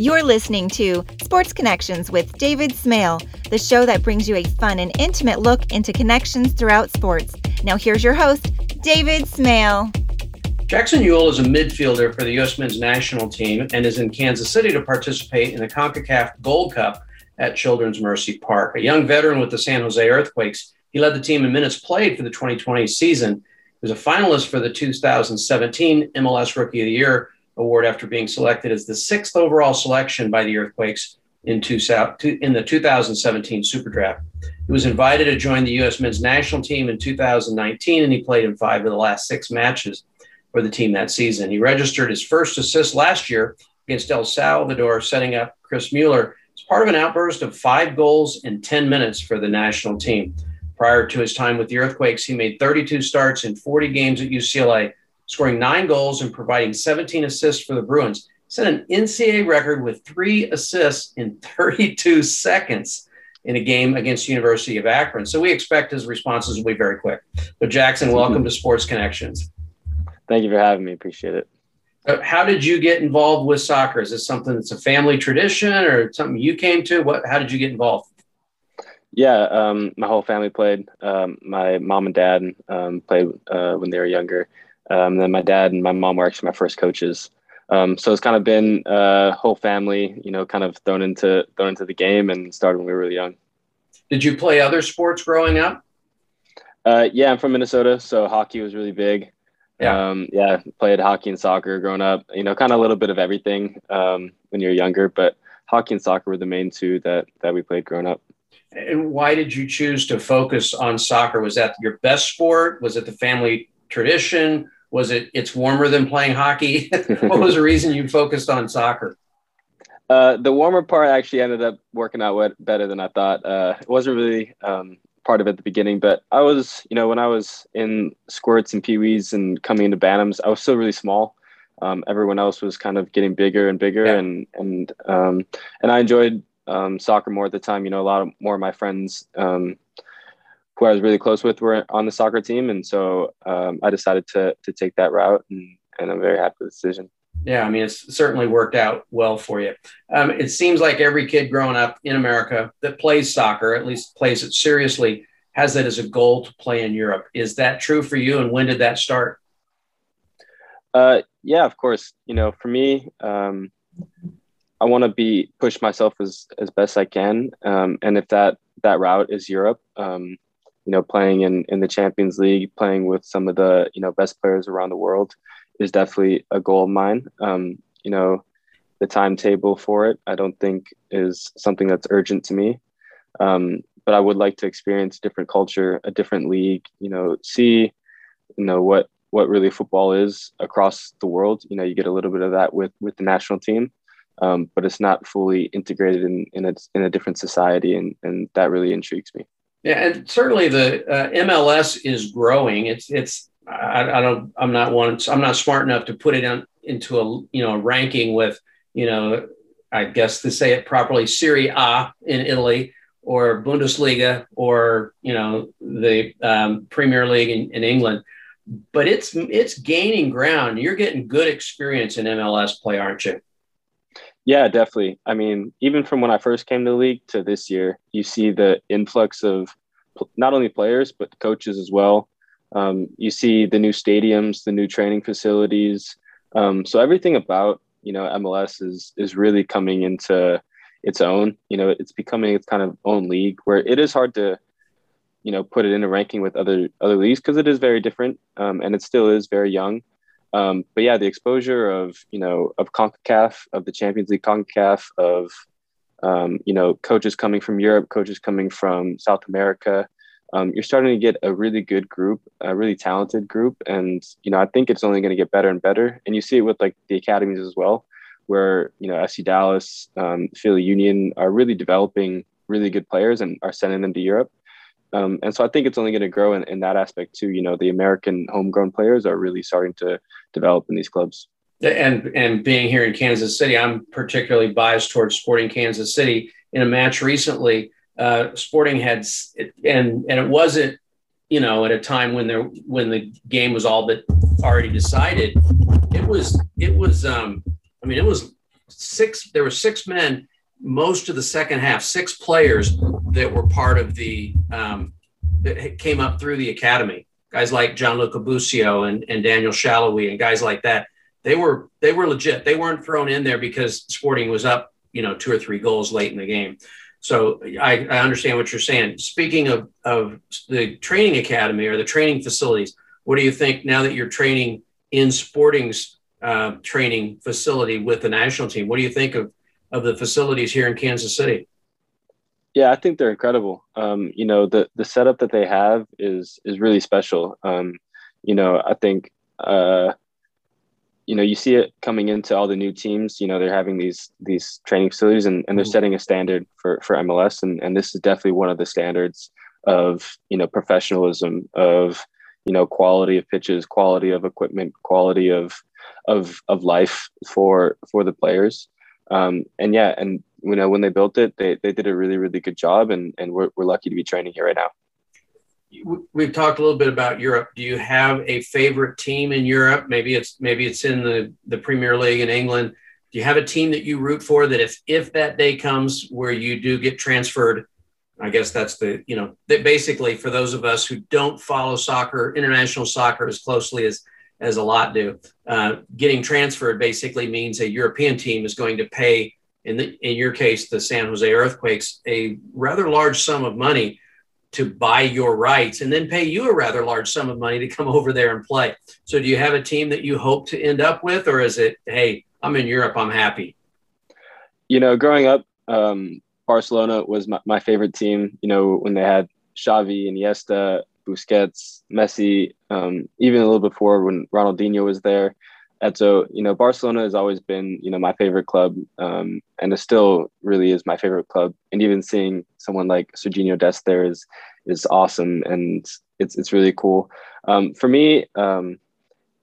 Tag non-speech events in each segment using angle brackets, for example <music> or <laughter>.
You're listening to Sports Connections with David Smale, the show that brings you a fun and intimate look into connections throughout sports. Now, here's your host, David Smale. Jackson Yueill is a midfielder for the U.S. men's national team and is in Kansas City to participate in the CONCACAF Gold Cup at Children's Mercy Park. A young veteran with the San Jose Earthquakes, he led the team in minutes played for the 2020 season. He was a finalist for the 2017 MLS Rookie of the Year award after being selected as the sixth overall selection by the Earthquakes in, two, in the 2017 Super Draft. He was invited to join the U.S. men's national team in 2019, and he played in five of the last six matches for the team that season. He registered his first assist last year against El Salvador, setting up Chris Mueller as part of an outburst of five goals in 10 minutes for the national team. Prior to his time with the Earthquakes, he made 32 starts in 40 games at UCLA scoring nine goals and providing 17 assists for the Bruins. Set an NCAA record with three assists in 32 <laughs> seconds in a game against University of Akron. So we expect his responses will be very quick. So Jackson, welcome to Sports Connections. Thank you for having me. Appreciate it. How did you get involved with soccer? Is this something that's a family tradition or something you came to? What? How did you get involved? Yeah, um, my whole family played. Um, my mom and dad um, played uh, when they were younger, um, then my dad and my mom were actually my first coaches. Um, so it's kind of been a uh, whole family, you know, kind of thrown into thrown into the game and started when we were really young. Did you play other sports growing up? Uh, yeah, I'm from Minnesota, so hockey was really big. Yeah, um, yeah, played hockey and soccer growing up. You know, kind of a little bit of everything um, when you're younger, but hockey and soccer were the main two that that we played growing up. And why did you choose to focus on soccer? Was that your best sport? Was it the family tradition? Was it it's warmer than playing hockey? <laughs> what was the reason you focused on soccer? Uh, the warmer part actually ended up working out better than I thought. Uh, it wasn't really um, part of it at the beginning, but I was, you know, when I was in squirts and peewees and coming into bantams, I was still really small. Um, everyone else was kind of getting bigger and bigger, yeah. and and um, and I enjoyed um, soccer more at the time. You know, a lot of, more of my friends um, who I was really close with were on the soccer team, and so um, I decided to to take that route, and, and I'm very happy with the decision. Yeah, I mean, it's certainly worked out well for you. Um, it seems like every kid growing up in America that plays soccer, at least plays it seriously, has that as a goal to play in Europe. Is that true for you? And when did that start? Uh, yeah, of course. You know, for me, um, I want to be push myself as as best I can, um, and if that that route is Europe, um, you know, playing in, in the Champions League, playing with some of the, you know, best players around the world is definitely a goal of mine. Um, you know, the timetable for it, I don't think is something that's urgent to me. Um, but I would like to experience different culture, a different league, you know, see, you know, what, what really football is across the world. You know, you get a little bit of that with, with the national team. Um, but it's not fully integrated in, in, a, in a different society. And, and that really intrigues me. Yeah, and certainly the uh, MLS is growing. It's it's I, I, don't I'm not one I'm not smart enough to put it into a you know ranking with you know I guess to say it properly Serie A in Italy or Bundesliga or you know the um, Premier League in, in England, but it's it's gaining ground. You're getting good experience in MLS play, aren't you? Yeah, definitely. I mean, even from when I first came to the league to this year, you see the influx of not only players but coaches as well. Um, you see the new stadiums, the new training facilities. Um, so everything about you know MLS is is really coming into its own. You know, it's becoming its kind of own league where it is hard to you know put it in a ranking with other other leagues because it is very different um, and it still is very young. Um, but yeah, the exposure of you know of Concacaf, of the Champions League Concacaf, of um, you know coaches coming from Europe, coaches coming from South America, um, you're starting to get a really good group, a really talented group, and you know I think it's only going to get better and better. And you see it with like the academies as well, where you know FC Dallas, um, Philly Union are really developing really good players and are sending them to Europe. Um, and so I think it's only going to grow in, in that aspect too. You know, the American homegrown players are really starting to develop in these clubs. And and being here in Kansas City, I'm particularly biased towards Sporting Kansas City. In a match recently, uh, Sporting had and and it wasn't you know at a time when there when the game was all but already decided. It was it was um, I mean it was six. There were six men most of the second half. Six players that were part of the um, that came up through the academy. Guys like Gianluca Busio and, and Daniel Salloi and guys like that. They were they were legit. They weren't thrown in there because Sporting was up, you know, two or three goals late in the game. So I, I understand what you're saying. Speaking of, of the training academy or the training facilities, what do you think now that you're training in Sporting's uh, training facility with the national team? What do you think of, of the facilities here in Kansas City? Yeah, I think they're incredible. Um, you know, the the setup that they have is is really special. Um, you know, I think uh, you know you see it coming into all the new teams you know they're having these these training facilities and, and they're mm-hmm. setting a standard for for mls and, and this is definitely one of the standards of you know professionalism of you know quality of pitches quality of equipment quality of of of life for for the players um, and yeah and you know when they built it they, they did a really really good job and and we're, we're lucky to be training here right now we've talked a little bit about Europe. Do you have a favorite team in Europe? Maybe it's maybe it's in the the Premier League in England. Do you have a team that you root for that if if that day comes where you do get transferred, I guess that's the you know that basically for those of us who don't follow soccer, international soccer as closely as as a lot do, uh, getting transferred basically means a European team is going to pay in the in your case the San Jose Earthquakes a rather large sum of money to buy your rights and then pay you a rather large sum of money to come over there and play. So, do you have a team that you hope to end up with, or is it, hey, I'm in Europe, I'm happy? You know, growing up, um, Barcelona was my, my favorite team. You know, when they had Xavi, Iniesta, Busquets, Messi, um, even a little before when Ronaldinho was there. And so, you know, Barcelona has always been, you know, my favorite club, um, and it still really is my favorite club. And even seeing someone like Sergiño Dest there is is awesome, and it's it's really cool. Um, for me, um,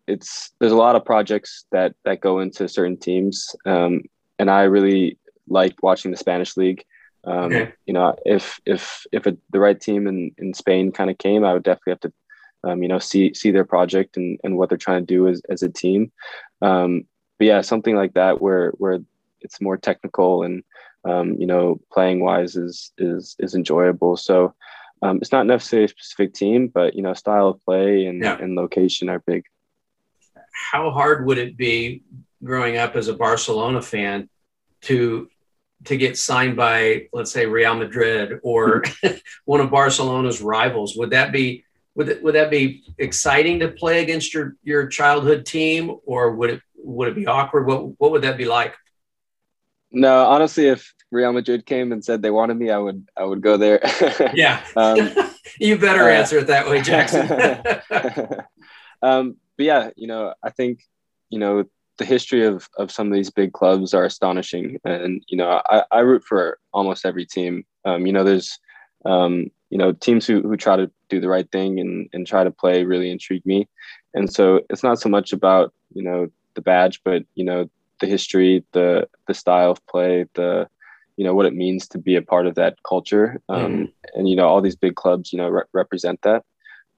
it's there's a lot of projects that that go into certain teams, um, and I really like watching the Spanish league. Um, okay. You know, if if if a, the right team in in Spain kind of came, I would definitely have to um, you know, see see their project and, and what they're trying to do as, as a team. Um, but yeah, something like that where where it's more technical and um, you know, playing wise is is is enjoyable. So um, it's not necessarily a specific team, but you know, style of play and, yeah. and location are big. How hard would it be growing up as a Barcelona fan to to get signed by, let's say, Real Madrid or <laughs> one of Barcelona's rivals? Would that be would it, would that be exciting to play against your your childhood team, or would it would it be awkward? What what would that be like? No, honestly, if Real Madrid came and said they wanted me, I would I would go there. <laughs> yeah, um, <laughs> you better uh, answer it that way, Jackson. <laughs> um, but yeah, you know, I think you know the history of of some of these big clubs are astonishing, and you know, I, I root for almost every team. Um, you know, there's um, you know teams who, who try to do the right thing and, and try to play really intrigue me. And so it's not so much about you know the badge but you know the history the the style of play the you know what it means to be a part of that culture. Um, mm. and you know all these big clubs you know re- represent that.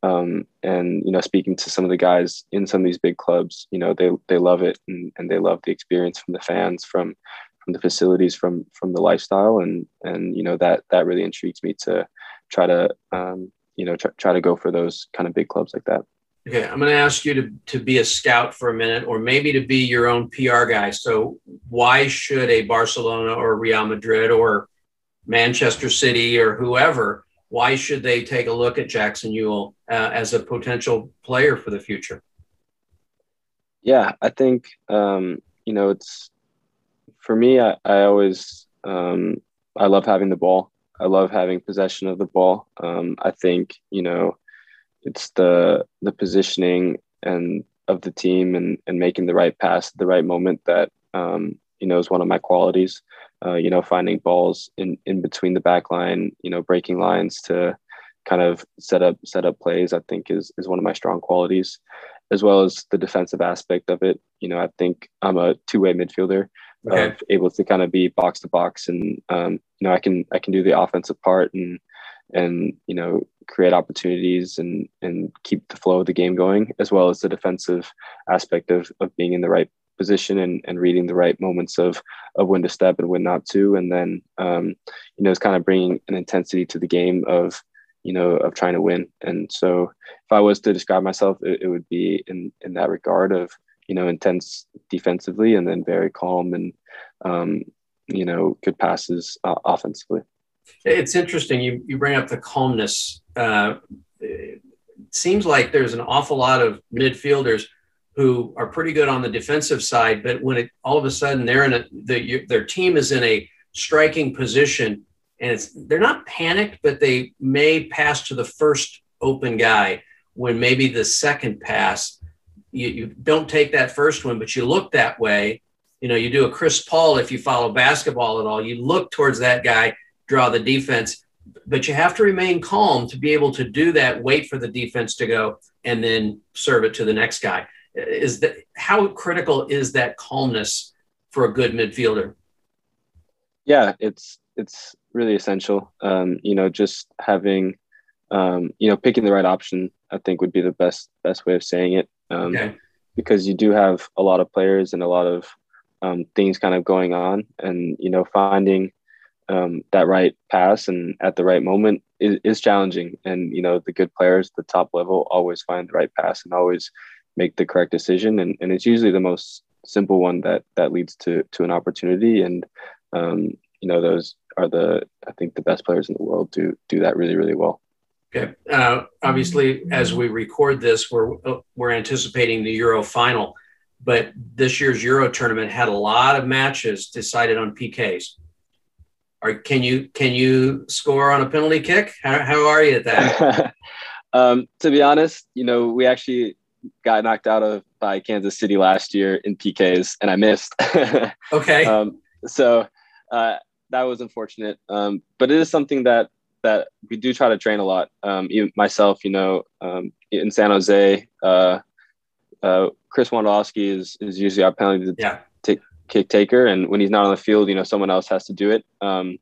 Um, and you know speaking to some of the guys in some of these big clubs you know they they love it and, and they love the experience from the fans from from the facilities from from the lifestyle. And and you know that that really intrigues me to try to um, you know try, try to go for those kind of big clubs like that. Okay, I'm going to ask you to, to be a scout for a minute, or maybe to be your own PR guy. So, why should a Barcelona or Real Madrid or Manchester City or whoever, why should they take a look at Jackson Yueill uh, as a potential player for the future? Yeah, I think um, you know it's for me. I, I always um, I love having the ball. I love having possession of the ball. Um, I think you know it's the the positioning and of the team and and making the right pass at the right moment that um, you know is one of my qualities. Uh, you know, finding balls in in between the back line, you know, breaking lines to kind of set up set up plays. I think is is one of my strong qualities, as well as the defensive aspect of it. You know, I think I'm a two way midfielder okay. of able to kind of be box to box and um, you know I can I can do the offensive part and and you know create opportunities and and keep the flow of the game going as well as the defensive aspect of, of being in the right position and, and reading the right moments of of when to step and when not to, and then um, you know it's kind of bringing an intensity to the game of you know of trying to win. And so if I was to describe myself, it, it would be in in that regard of you know intense defensively and then very calm and um, you know good passes uh, offensively. It's interesting you you bring up the calmness. Uh, it seems like there's an awful lot of midfielders who are pretty good on the defensive side, but when it all of a sudden they're in a the, their team is in a striking position and it's they're not panicked, but they may pass to the first open guy when maybe the second pass you, you don't take that first one, but you look that way. You know, you do a Chris Paul if you follow basketball at all. You look towards that guy, draw the defense, but you have to remain calm to be able to do that. Wait for the defense to go, and then serve it to the next guy is that how critical is that calmness for a good midfielder? Yeah, it's it's really essential. Um, you know, just having um, you know picking the right option, I think would be the best best way of saying it. Um, okay. Because you do have a lot of players and a lot of um, things kind of going on, and you know finding um, that right pass and at the right moment is, is challenging. And you know the good players, the top level, always find the right pass and always make the correct decision and, and it's usually the most simple one that that leads to to an opportunity and um, you know those are the i think the best players in the world do do that really really well okay uh, obviously as we record this we're we're anticipating the euro final but this year's euro tournament had a lot of matches decided on pks or can you can you score on a penalty kick how, how are you at that <laughs> um, to be honest you know we actually got knocked out of by Kansas City last year in PKs, and I missed. <laughs> okay. Um, so uh, that was unfortunate, um, but it is something that that we do try to train a lot. Um, even myself, you know, um, in San Jose, uh, uh, Chris Wondolowski is is usually our penalty yeah. t- kick taker, and when he's not on the field, you know, someone else has to do it. Um,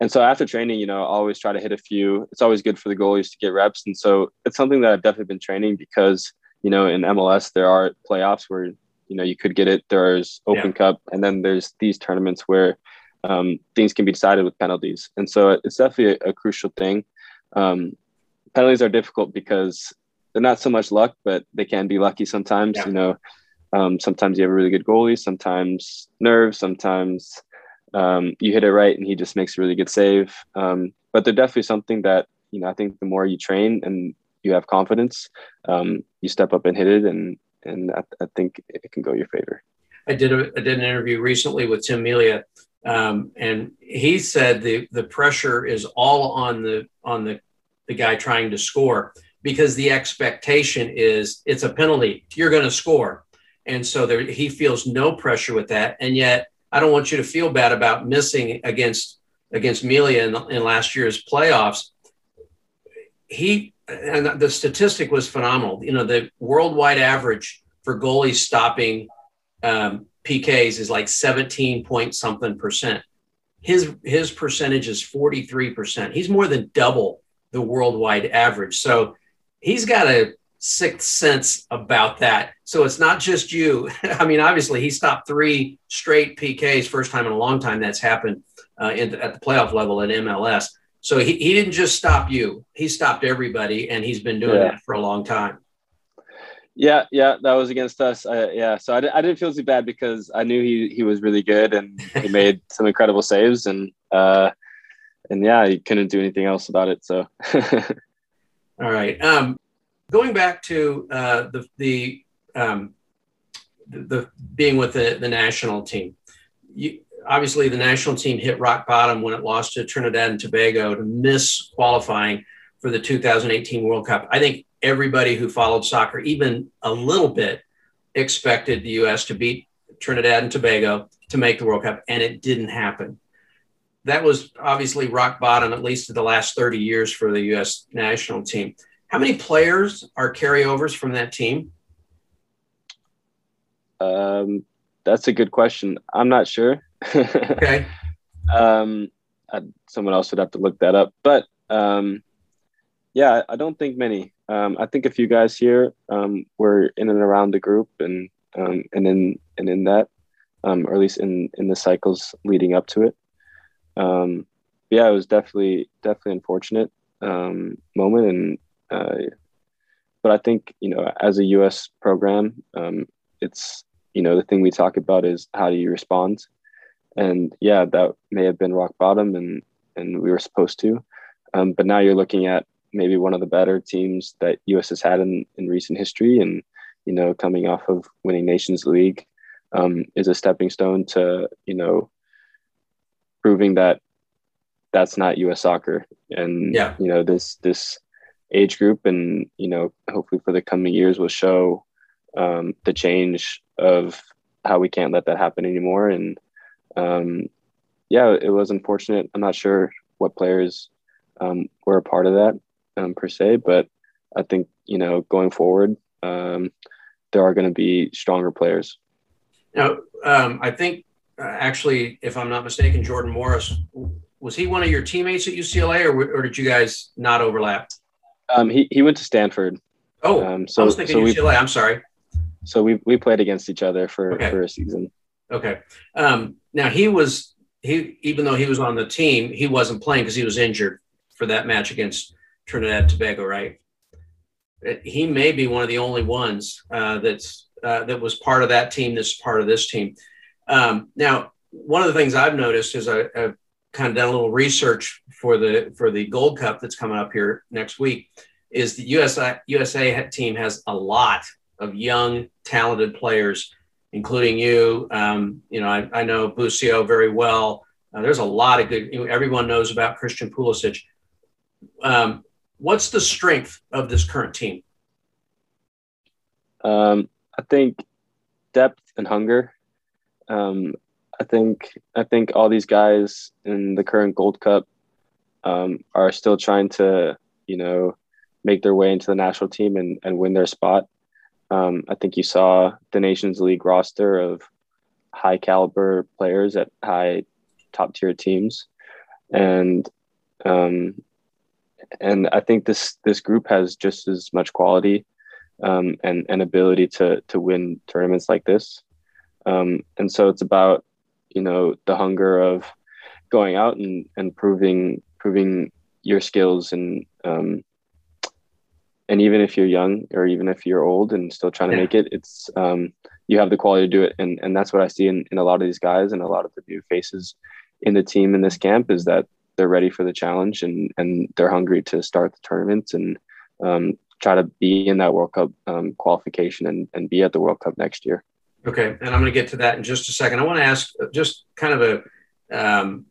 and so after training, you know, I always try to hit a few. It's always good for the goalies to get reps, and so it's something that I've definitely been training because you know, in MLS, there are playoffs where, you know, you could get it. There's Open yeah. Cup, and then there's these tournaments where um, things can be decided with penalties. And so it's definitely a, a crucial thing. Um, penalties are difficult because they're not so much luck, but they can be lucky sometimes. Yeah. You know, um, sometimes you have a really good goalie, sometimes nerves, sometimes um, you hit it right and he just makes a really good save. Um, but they're definitely something that, you know, I think the more you train and you have confidence, um, you step up and hit it, and and I, I, think it can go your favor. I did a I did an interview recently with Tim Melia, um, and he said the the pressure is all on the on the the guy trying to score because the expectation is it's a penalty, you're going to score, and so there, he feels no pressure with that, and yet I don't want you to feel bad about missing against against Melia in, in last year's playoffs. He and the statistic was phenomenal. You know, the worldwide average for goalies stopping um, PKs is like 17 point something percent. His his percentage is 43 percent. He's more than double the worldwide average. So he's got a sixth sense about that. So it's not just you. <laughs> I mean, obviously, he stopped three straight PKs, first time in a long time that's happened uh, in, at the playoff level at MLS. So he, he didn't just stop you, he stopped everybody, and he's been doing yeah. that for a long time. Yeah, yeah, that was against us. Uh, yeah, so I, I didn't feel too bad because I knew he he was really good and he <laughs> made some incredible saves and uh, and yeah, he couldn't do anything else about it. So, <laughs> all right. Um, going back to uh, the the um, the, the being with the the national team, you obviously the national team hit rock bottom when it lost to Trinidad and Tobago to miss qualifying for the 2018 World Cup. I think everybody who followed soccer, even a little bit, expected the U.S. to beat Trinidad and Tobago to make the World Cup, and it didn't happen. That was obviously rock bottom, at least in the last 30 years for the U.S. national team. How many players are carryovers from that team? Um, that's a good question. I'm not sure okay. <laughs> Um, I, someone else would have to look that up, but um, yeah, I don't think many. Um, I think a few guys here um, were in and around the group and um, and in and in that, um, or at least in in the cycles leading up to it. Um, yeah, it was definitely definitely unfortunate um, moment, and uh, but I think you know as a U.S. program, it's you know the thing we talk about is how do you respond, and yeah, that may have been rock bottom, and and we were supposed to, but now you're looking at maybe one of the better teams that US has had in, in recent history. And, you know, coming off of winning Nations League um, is a stepping stone to, you know, proving that that's not US soccer. And, yeah. you know, this, this age group and, you know, hopefully for the coming years will show um, the change of how we can't let that happen anymore. And, um, yeah, it was unfortunate. I'm not sure what players um, were a part of that um, per se, but I think you know going forward, um, there are going to be stronger players. Now, um, I think uh, actually, if I'm not mistaken, Jordan Morris was he one of your teammates at UCLA, or, or did you guys not overlap? Um, he he went to Stanford. Oh, um, so I was thinking so UCLA. We, I'm sorry. So we we played against each other for okay. for a season. Okay. Um, now he was he even though he was on the team, he wasn't playing because he was injured for that match against Trinidad Tobago, right? He may be one of the only ones uh, that's uh, that was part of that team. That's part of this team. Um, now, one of the things I've noticed is I, have kind of done a little research for the for the Gold Cup that's coming up here next week. Is the USA USA team has a lot of young, talented players, including you. Um, you know, I, I know Busio very well. Uh, there's a lot of good. Everyone knows about Christian Pulisic. Um, what's the strength of this current team? Um, I think depth and hunger. Um, I think I think all these guys in the current Gold Cup um, are still trying to, you know, make their way into the national team and, and win their spot. Um, I think you saw the Nations League roster of high caliber players at high top tier teams, and um, and I think this this group has just as much quality um, and and ability to to win tournaments like this. Um, and so it's about you know the hunger of going out and and proving proving your skills and um, and even if you're young or even if you're old and still trying to yeah. make it, it's um, you have the quality to do it. And and that's what I see in, in a lot of these guys and a lot of the new faces in the team in this camp is that they're ready for the challenge and and they're hungry to start the tournament and um, try to be in that World Cup um, qualification and, and be at the World Cup next year. Okay, and I'm going to get to that in just a second. I want to ask just kind of a, um,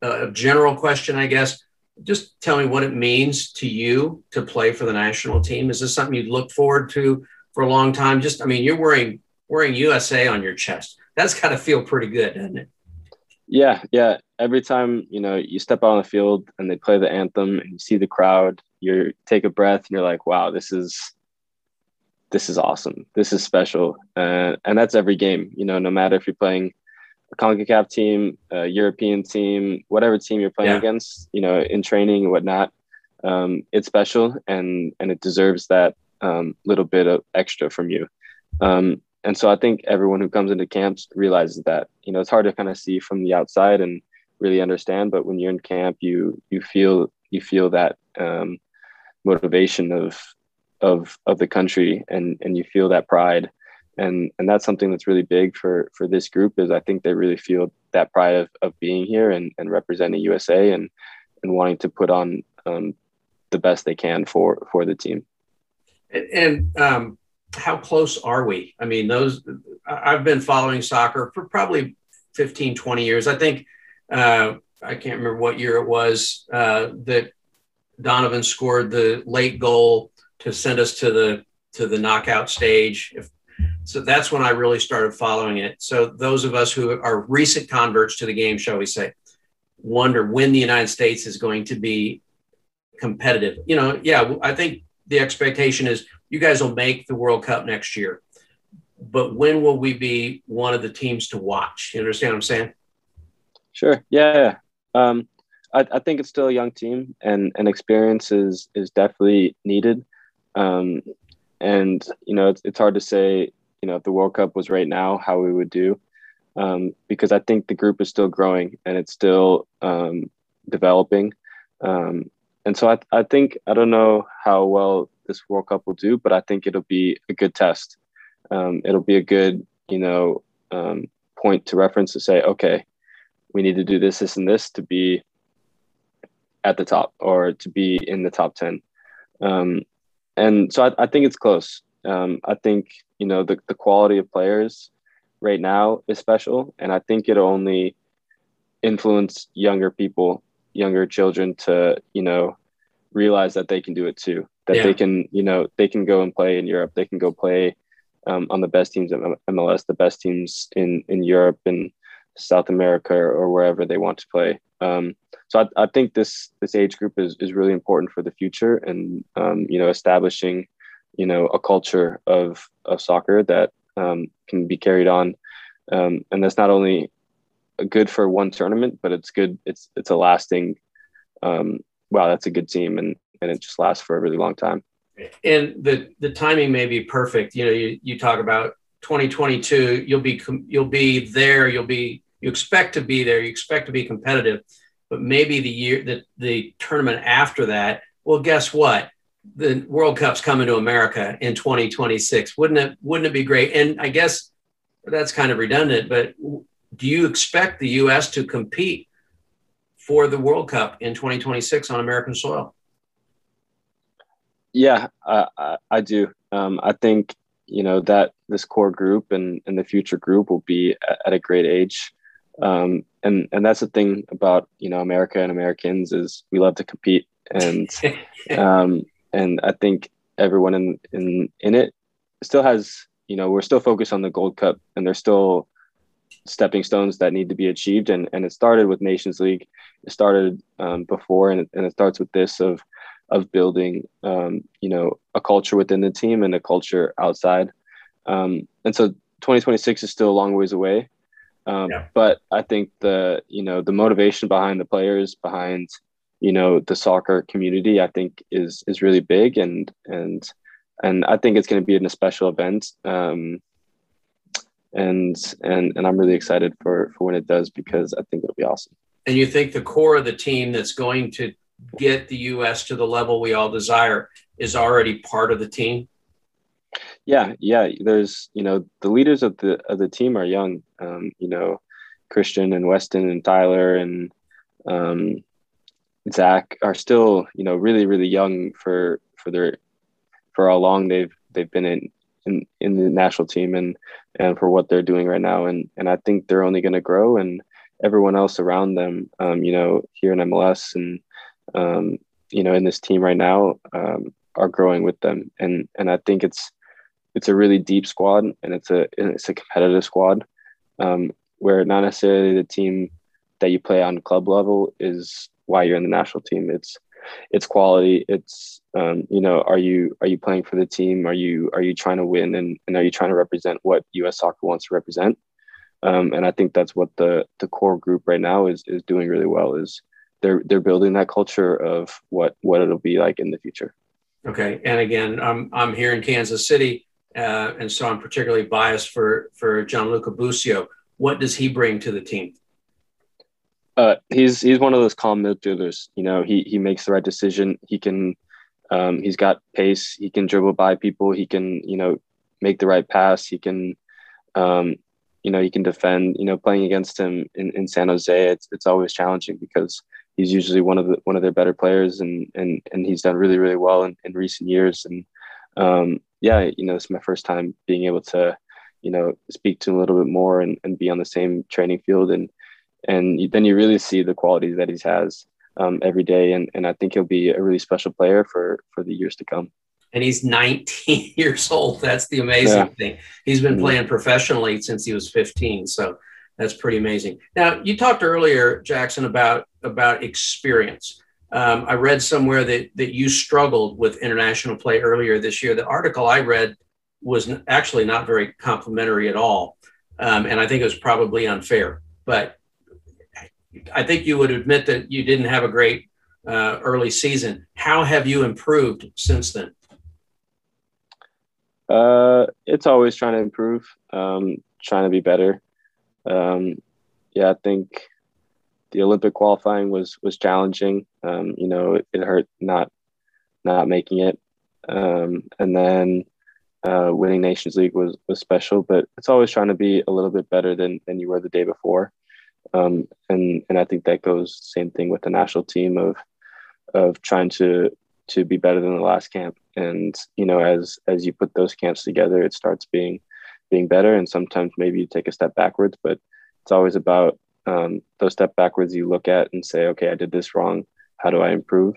a general question, I guess. Just tell me what it means to you to play for the national team. Is this something you'd look forward to for a long time? Just, I mean, you're wearing wearing USA on your chest. That's got to feel pretty good, doesn't it? Yeah, yeah. Every time you know you step out on the field and they play the anthem and you see the crowd, you take a breath and you're like, "Wow, this is this is awesome. This is special." Uh, and that's every game. You know, no matter if you're playing a Concacaf team, a European team, whatever team you're playing yeah. against, you know, in training and whatnot, um, it's special and and it deserves that um, little bit of extra from you. Um, and so I think everyone who comes into camps realizes that you know it's hard to kind of see from the outside and really understand, but when you're in camp, you you feel you feel that um, motivation of of of the country and and you feel that pride and and that's something that's really big for for this group is I think they really feel that pride of, of being here and, and representing USA and and wanting to put on um, the best they can for for the team. And, um, how close are we? I mean, those I've been following soccer for probably 15, 20 years. I think uh, I can't remember what year it was uh, that Donovan scored the late goal to send us to the to the knockout stage. If, so that's when I really started following it. So those of us who are recent converts to the game, shall we say, wonder when the United States is going to be competitive. You know, yeah, I think the expectation is you guys will make the World Cup next year. But when will we be one of the teams to watch? You understand what I'm saying? Sure. Yeah. Um, I, I, think it's still a young team, and and experience is is definitely needed. Um, and you know, it's it's hard to say you know if the World Cup was right now, how we would do, um, because I think the group is still growing and it's still um, developing. Um, and so I, I think I don't know how well this World Cup will do, but I think it'll be a good test. Um, it'll be a good, you know, um, point to reference to say, okay, we need to do this, this, and this to be at the top or to be in the top 10. Um, and so I, I, think it's close. Um, I think, you know, the, the quality of players right now is special. And I think it'll only influence younger people, younger children to, you know, realize that they can do it too. That yeah. they can, you know, they can go and play in Europe. They can go play um, on the best teams in MLS, the best teams in in Europe and South America or wherever they want to play. Um, so I, I, think this this age group is is really important for the future, and um, you know, establishing you know a culture of of soccer that um, can be carried on, um, and that's not only good for one tournament, but it's good. It's it's a lasting. Um, wow, that's a good team, and and it just lasts for a really long time. And the the timing may be perfect. You know, you, you talk about 2022. You'll be you'll be there. You'll be you expect to be there. You expect to be competitive, but maybe the year that the tournament after that. Well, guess what? The World Cup's coming to America in 2026. Wouldn't it? Wouldn't it be great? And I guess that's kind of redundant, but do you expect the U.S. to compete for the World Cup in 2026 on American soil? Yeah, I, I do. Um, I think you know that this core group and, and the future group will be at a great age. Um, and and that's the thing about you know America and Americans is we love to compete, and <laughs> um, and I think everyone in in in it still has you know we're still focused on the Gold Cup, and there's still stepping stones that need to be achieved, and and it started with Nations League, it started um, before, and it, and it starts with this of of building um, you know a culture within the team and a culture outside, um, and so 2026 is still a long ways away. Um, yeah. But I think the you know the motivation behind the players, behind you know the soccer community, I think is is really big, and and and I think it's going to be a special event. Um, and and and I'm really excited for for when it does because I think it'll be awesome. And you think the core of the team that's going to get the U.S. to the level we all desire is already part of the team? Yeah, yeah. There's you know the leaders of the of the team are young. Um, you know, Christian and Weston and Tyler and um, Zach are still you know really really young for for their for how long they've they've been in in, in the national team and and for what they're doing right now and and I think they're only going to grow and everyone else around them um, you know here in MLS and um, you know in this team right now um, are growing with them and and I think it's it's a really deep squad and it's a it's a competitive squad um, where not necessarily the team that you play on club level is why you're in the national team. It's it's quality. It's um, you know, are you are you playing for the team? Are you are you trying to win and, and are you trying to represent what U.S. Soccer wants to represent? Um, and I think that's what the the core group right now is is doing really well. Is they're they're building that culture of what what it'll be like in the future. Okay, and again, I'm I'm here in Kansas City uh, and so I'm particularly biased for for Gianluca Busio. What does he bring to the team? Uh, he's he's one of those calm midfielders. You know, he he makes the right decision. He can, um, he's got pace. He can dribble by people. He can you know make the right pass. He can, um, you know, he can defend. You know, playing against him in, in San Jose, it's it's always challenging because he's usually one of the one of their better players, and and and he's done really really well in, in recent years. And um, yeah, you know, it's my first time being able to, you know, speak to him a little bit more and, and be on the same training field. And, and then you really see the qualities that he has um, every day. And, and I think he'll be a really special player for, for the years to come. And he's 19 <laughs> years old. That's the amazing yeah. thing. He's been mm-hmm. playing professionally since he was 15. So that's pretty amazing. Now, you talked earlier, Jackson, about, about experience. Um, I read somewhere that that you struggled with international play earlier this year. The article I read was actually not very complimentary at all, um, and I think it was probably unfair. But I think you would admit that you didn't have a great uh, early season. How have you improved since then? Uh, it's always trying to improve, um, trying to be better. Um, yeah, I think the Olympic qualifying was was challenging. Um, you know, it, it, hurt not not making it, um, and then uh, winning Nations League was was special. But it's always trying to be a little bit better than than you were the day before, um, and and I think that goes same thing with the national team of of trying to to be better than the last camp. And you know, as as you put those camps together, it starts being being better. And sometimes maybe you take a step backwards, but it's always about um, those step backwards you look at and say, okay, I did this wrong. How do I improve?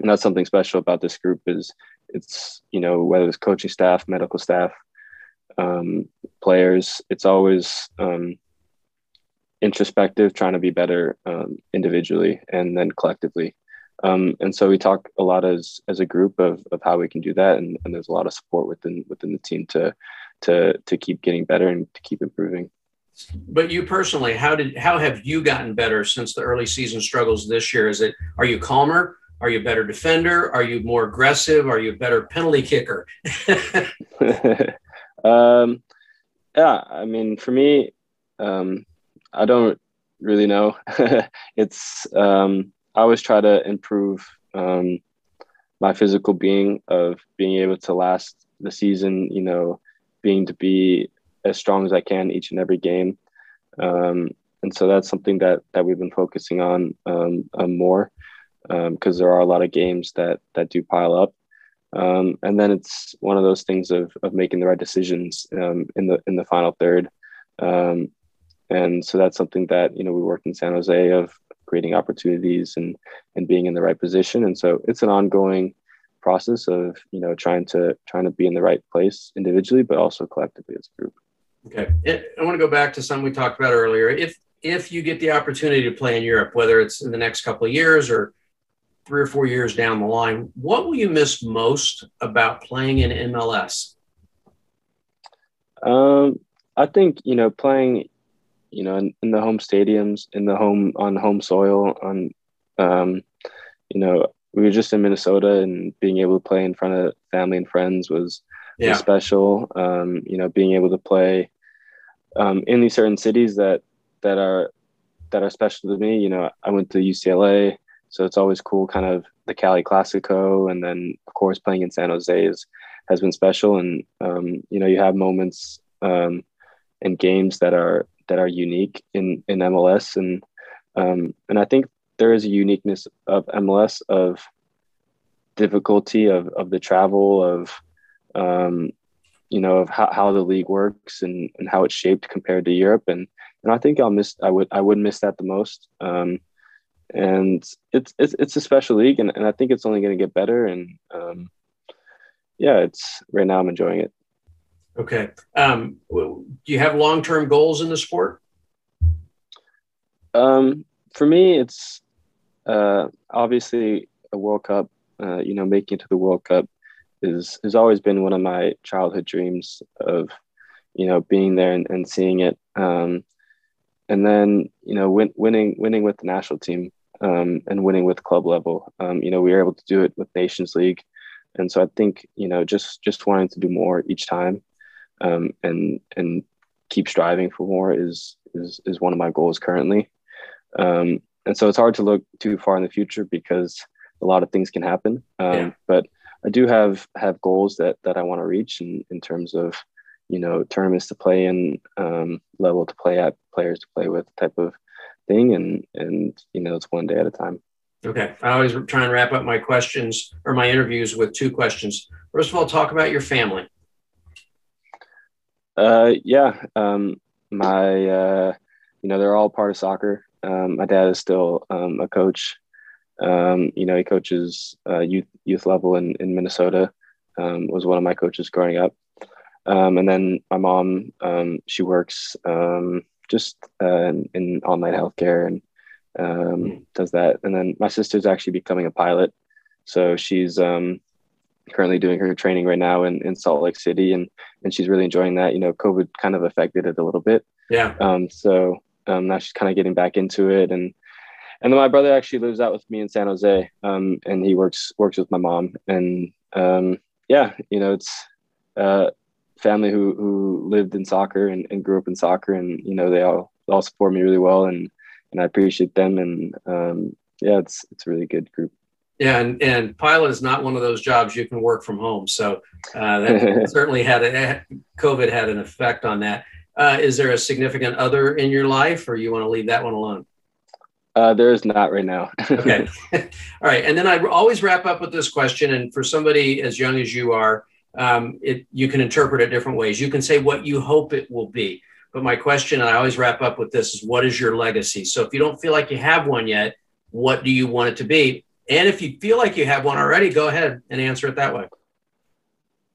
And that's something special about this group is it's you know whether it's coaching staff, medical staff, um, players, it's always um, introspective, trying to be better um, individually and then collectively. Um, and so we talk a lot as as a group of, of how we can do that, and, and there's a lot of support within within the team to to to keep getting better and to keep improving. But you personally, how did how have you gotten better since the early season struggles this year? Is it are you calmer? Are you a better defender? Are you more aggressive? Are you a better penalty kicker? <laughs> um, yeah, I mean, for me, um, I don't really know. <laughs> it's um, I always try to improve um, my physical being of being able to last the season. You know, being to be as strong as I can each and every game. Um, and so that's something that that we've been focusing on um, um, more because um, there are a lot of games that that do pile up. Um, and then it's one of those things of, of making the right decisions um, in the in the final third. And so that's something that you know we work in San Jose of creating opportunities and and being in the right position. And so it's an ongoing process of you know trying to trying to be in the right place individually but also collectively as a group. Okay. I want to go back to something we talked about earlier. If if you get the opportunity to play in europe whether it's in the next couple of years or three or four years down the line what will you miss most about playing in mls um, i think you know playing you know, in, in, the home stadiums, in the home on home soil, on, um, you know, we were just in Minnesota and being able to play in front of family and friends was, yeah. was special. Um, you know, being able to play um, in these certain cities that that are that are special to me. You know, I went to UCLA, so it's always cool. Kind of the Cali Clasico, and then of course playing in San Jose is, has been special. And um, you know, you have moments um, and games that are that are unique in in MLS, and um, and I think there is a uniqueness of MLS of difficulty of of the travel of um, you know of how, how the league works and, and how it's shaped compared to Europe. And and I think I'll miss I would I would miss that the most. Um, and it's it's it's a special league and, and I think it's only going to get better. And um, yeah it's right now I'm enjoying it Okay. Um, do you have long term goals in the sport? Um, for me, it's uh, obviously a World Cup. Uh, you know, making it to the World Cup is has always been one of my childhood dreams of, you know, being there and, and seeing it. Um, and then you know, win, winning winning with the national team um, and winning with club level. Um, you know, we were able to do it with Nations League, and so I think you know, just just wanting to do more each time um, and and keep striving for more is is is one of my goals currently. Um, and so it's hard to look too far in the future because a lot of things can happen. Um, yeah. But I do have have goals that that I want to reach in in terms of you know tournaments to play in, um, level to play at, players to play with, type of thing, and and you know it's one day at a time. Okay, I always try and wrap up my questions or my interviews with two questions. First of all, talk about your family. Uh, yeah, um, my uh, you know they're all part of soccer. Um, my dad is still um, a coach. Um, you know, he coaches uh, youth youth level in in Minnesota. Um, was one of my coaches growing up, um, and then my mom um, she works um, just uh, in, in online healthcare and um, does that. And then my sister's actually becoming a pilot, so she's um, currently doing her training right now in, in Salt Lake City and and she's really enjoying that. You know, COVID kind of affected it a little bit. Yeah. Um, so um, now she's kind of getting back into it and and then my brother actually lives out with me in San Jose. Um, and he works works with my mom and um, yeah, you know, it's uh, family who who lived in soccer and, and grew up in soccer, and you know they all all support me really well, and and I appreciate them, and um, yeah, it's it's a really good group. Yeah, and, and pilot is not one of those jobs you can work from home. So uh, that <laughs> certainly had a COVID had an effect on that. Uh, is there a significant other in your life, or you want to leave that one alone? Uh, there is not right now. <laughs> okay. <laughs> All right. And then I always wrap up with this question. And for somebody as young as you are, um, it, you can interpret it different ways. You can say what you hope it will be. But my question, and I always wrap up with this, is what is your legacy? So if you don't feel like you have one yet, what do you want it to be? And if you feel like you have one already, go ahead and answer it that way.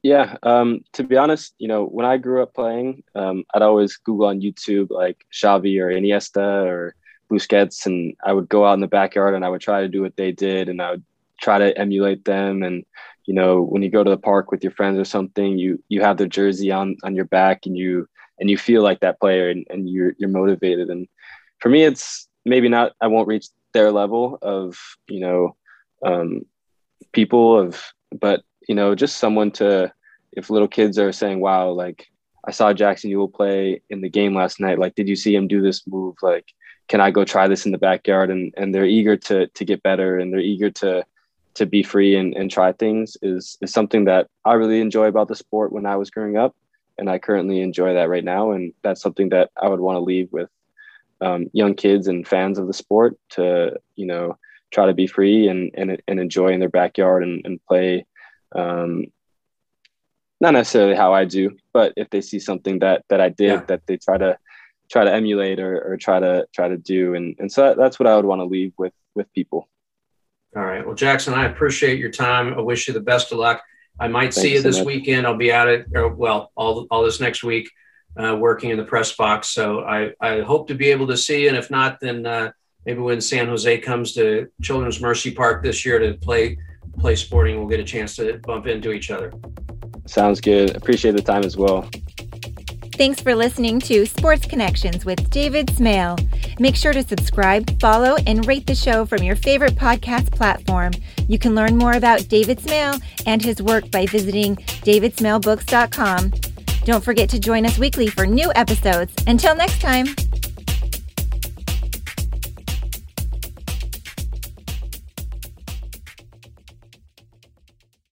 Yeah, um, to be honest, you know, when I grew up playing, um, I'd always Google on YouTube like Xavi or Iniesta or Busquets, and I would go out in the backyard and I would try to do what they did, and I would try to emulate them. And you know, when you go to the park with your friends or something, you you have their jersey on on your back, and you and you feel like that player, and, and you're you're motivated. And for me, it's maybe not. I won't reach their level of you know um, people of, but you know, just someone to. If little kids are saying, "Wow, like I saw Jackson Yueill play in the game last night. Like, did you see him do this move? Like, can I go try this in the backyard? And and they're eager to to get better and they're eager to to be free and, and try things is is something that I really enjoy about the sport when I was growing up. And I currently enjoy that right now. And that's something that I would want to leave with um, young kids and fans of the sport to, you know, try to be free and, and, and enjoy in their backyard and, and play. Um, not necessarily how I do, but if they see something that, that I did, yeah. that they try to, try to emulate or, or try to try to do. And, and so that, that's what i would want to leave with with people. All right. Well jackson i appreciate your time. I wish you the best of luck. I might Thanks see you this so weekend. I'll be at it or, well all, all this next week uh, working in the press box. So I, I hope to be able to see you. And if not then uh, maybe when san jose comes to children's mercy park this year to play play sporting we'll get a chance to bump into each other sounds good appreciate the time as well Thanks for listening to Sports Connections with David Smale. Make sure to subscribe, follow, and rate the show from your favorite podcast platform. You can learn more about David Smale and his work by visiting davidsmalebooks.com. Don't forget to join us weekly for new episodes. Until next time.